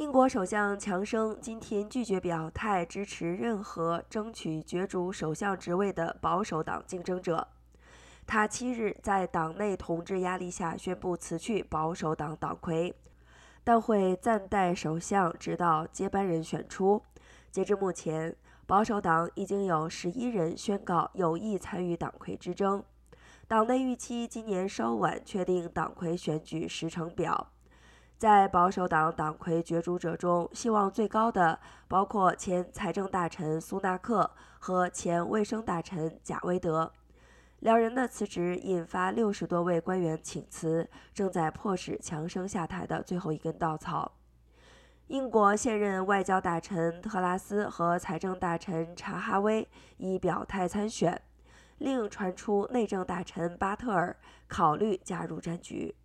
英国首相强生今天拒绝表态支持任何争取角逐首相职位的保守党竞争者。他七日在党内同志压力下宣布辞去保守党党魁，但会暂代首相直到接班人选出。截至目前，保守党已经有十一人宣告有意参与党魁之争。党内预期今年稍晚确定党魁选举时程表。在保守党党魁角逐者中，希望最高的包括前财政大臣苏纳克和前卫生大臣贾维德。两人的辞职引发六十多位官员请辞，正在迫使强生下台的最后一根稻草。英国现任外交大臣特拉斯和财政大臣查哈威已表态参选，另传出内政大臣巴特尔考虑加入战局。